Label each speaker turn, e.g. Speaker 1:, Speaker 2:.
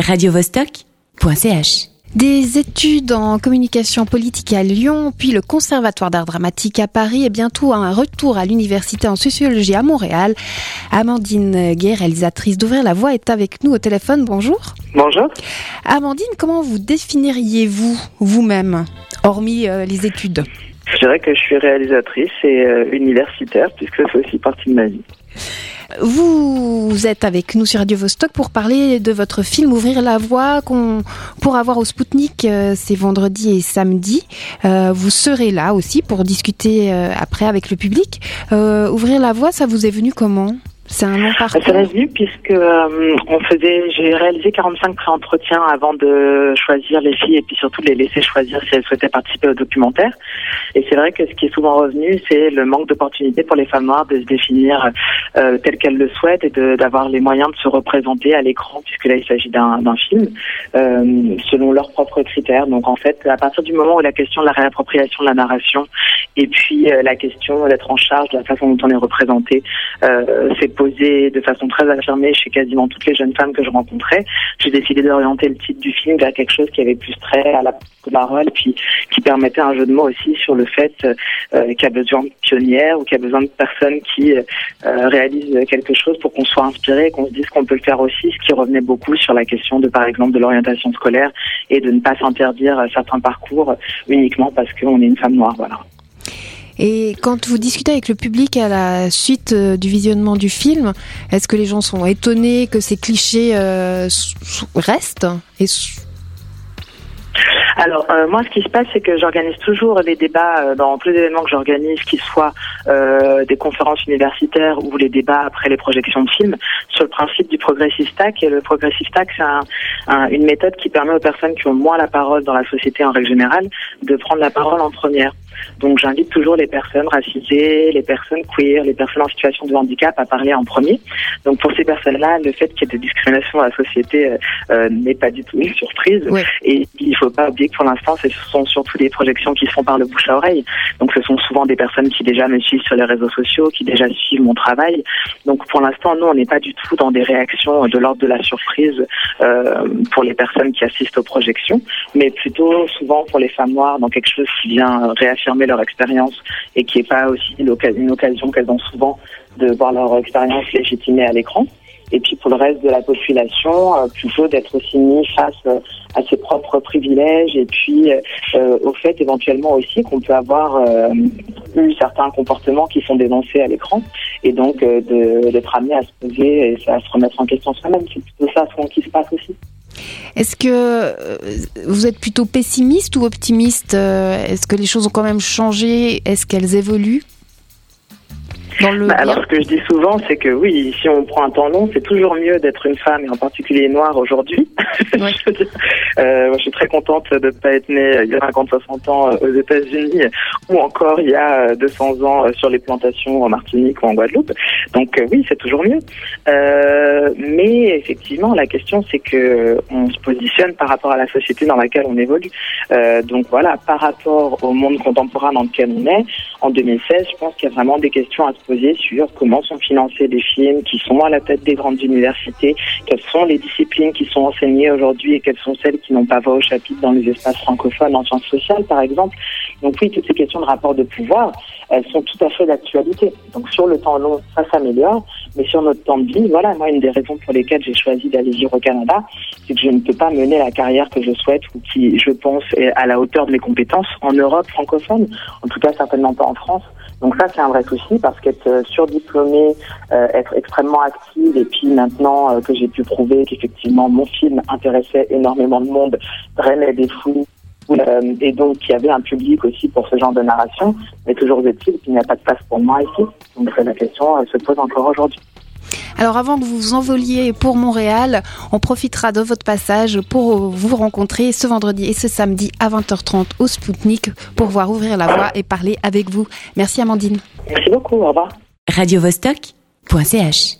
Speaker 1: radiovostok.ch
Speaker 2: Des études en communication politique à Lyon, puis le Conservatoire d'art dramatique à Paris et bientôt un retour à l'université en sociologie à Montréal. Amandine Gay, réalisatrice d'Ouvrir la Voix, est avec nous au téléphone. Bonjour.
Speaker 3: Bonjour.
Speaker 2: Amandine, comment vous définiriez-vous vous-même, hormis euh, les études?
Speaker 3: Je dirais que je suis réalisatrice et euh, universitaire, puisque ça fait aussi partie de ma vie.
Speaker 2: Vous êtes avec nous sur Radio Vostok pour parler de votre film Ouvrir la voie qu'on pourra voir au Spoutnik euh, ces vendredis et samedis. Euh, vous serez là aussi pour discuter euh, après avec le public. Ouvrir la voie, ça vous est venu comment? C'est un long.
Speaker 3: Ça m'est venu puisque euh, on faisait, j'ai réalisé 45 pré-entretiens avant de choisir les filles et puis surtout de les laisser choisir si elles souhaitaient participer au documentaire. Et c'est vrai que ce qui est souvent revenu, c'est le manque d'opportunités pour les femmes noires de se définir euh, telles qu'elles le souhaitent et d'avoir les moyens de se représenter à l'écran puisque là il s'agit d'un film euh, selon leurs propres critères. Donc en fait, à partir du moment où la question de la réappropriation de la narration et puis euh, la question d'être en charge de la façon dont on est représenté euh, s'est posée de façon très affirmée chez quasiment toutes les jeunes femmes que je rencontrais. J'ai décidé d'orienter le titre du film vers quelque chose qui avait plus trait à la parole, puis qui permettait un jeu de mots aussi sur le fait euh, qu'il y a besoin de pionnières ou qu'il y a besoin de personnes qui euh, réalisent quelque chose pour qu'on soit inspiré, qu'on se dise qu'on peut le faire aussi, ce qui revenait beaucoup sur la question de par exemple de l'orientation scolaire et de ne pas s'interdire certains parcours uniquement parce qu'on est une femme noire. Voilà.
Speaker 2: Et quand vous discutez avec le public à la suite euh, du visionnement du film, est-ce que les gens sont étonnés que ces clichés euh, restent
Speaker 3: Alors euh, moi, ce qui se passe, c'est que j'organise toujours les débats euh, dans tous les événements que j'organise, qu'ils soient euh, des conférences universitaires ou les débats après les projections de films, sur le principe du progressive stack. Et le progressive stack, c'est un- un- une méthode qui permet aux personnes qui ont moins la parole dans la société en règle générale de prendre la parole en première. Donc j'invite toujours les personnes racisées, les personnes queer, les personnes en situation de handicap à parler en premier. Donc pour ces personnes-là, le fait qu'il y ait des discriminations dans la société euh, euh, n'est pas du tout une surprise.
Speaker 2: Ouais.
Speaker 3: Et il faut pas oublier pour l'instant, ce sont surtout des projections qui se font par le bouche à oreille. Donc ce sont souvent des personnes qui déjà me suivent sur les réseaux sociaux, qui déjà suivent mon travail. Donc pour l'instant, nous, on n'est pas du tout dans des réactions de l'ordre de la surprise euh, pour les personnes qui assistent aux projections, mais plutôt souvent pour les femmes noires dans quelque chose qui vient réaffirmer leur expérience et qui n'est pas aussi une occasion qu'elles ont souvent de voir leur expérience légitimée à l'écran. Et puis pour le reste de la population, euh, plutôt d'être aussi mis face euh, à ses propres privilèges et puis euh, au fait éventuellement aussi qu'on peut avoir euh, eu certains comportements qui sont dénoncés à l'écran et donc euh, d'être amené à se poser et à se remettre en question soi-même. C'est plutôt ça souvent qui se passe aussi.
Speaker 2: Est-ce que euh, vous êtes plutôt pessimiste ou optimiste euh, Est-ce que les choses ont quand même changé? Est-ce qu'elles évoluent? Dans le
Speaker 3: Bah, alors, ce que je dis souvent, c'est que oui, si on prend un temps long, c'est toujours mieux d'être une femme, et en particulier noire aujourd'hui.
Speaker 2: Ouais.
Speaker 3: Je euh, moi, je suis très contente de ne pas être née euh, il y a 50-60 ans euh, aux États-Unis, ou encore il y a euh, 200 ans euh, sur les plantations en Martinique ou en Guadeloupe. Donc euh, oui, c'est toujours mieux. Euh, mais effectivement, la question, c'est que on se positionne par rapport à la société dans laquelle on évolue. Euh, donc voilà, par rapport au monde contemporain dans lequel on est, en 2016, je pense qu'il y a vraiment des questions à se sur comment sont financés des films qui sont à la tête des grandes universités, quelles sont les disciplines qui sont enseignées aujourd'hui et quelles sont celles qui n'ont pas voix au chapitre dans les espaces francophones en sciences sociales, par exemple. Donc oui, toutes ces questions de rapport de pouvoir, elles sont tout à fait d'actualité. Donc sur le temps long, ça s'améliore, mais sur notre temps de vie, voilà, moi, une des raisons pour lesquelles j'ai choisi d'aller vivre au Canada, c'est que je ne peux pas mener la carrière que je souhaite ou qui, je pense, est à la hauteur de mes compétences en Europe francophone, en tout cas certainement pas en France. Donc ça, c'est un vrai souci parce qu'être euh, surdiplômée, euh, être extrêmement active et puis maintenant euh, que j'ai pu prouver qu'effectivement mon film intéressait énormément de monde, drainait des fous euh, et donc qu'il y avait un public aussi pour ce genre de narration, mais toujours est-il qu'il n'y a pas de place pour moi ici. Donc la question se pose encore aujourd'hui.
Speaker 2: Alors avant que vous vous envoliez pour Montréal, on profitera de votre passage pour vous rencontrer ce vendredi et ce samedi à 20h30 au Spoutnik pour voir ouvrir la voie et parler avec vous. Merci Amandine.
Speaker 3: Merci beaucoup, au revoir.
Speaker 1: radiovostok.ch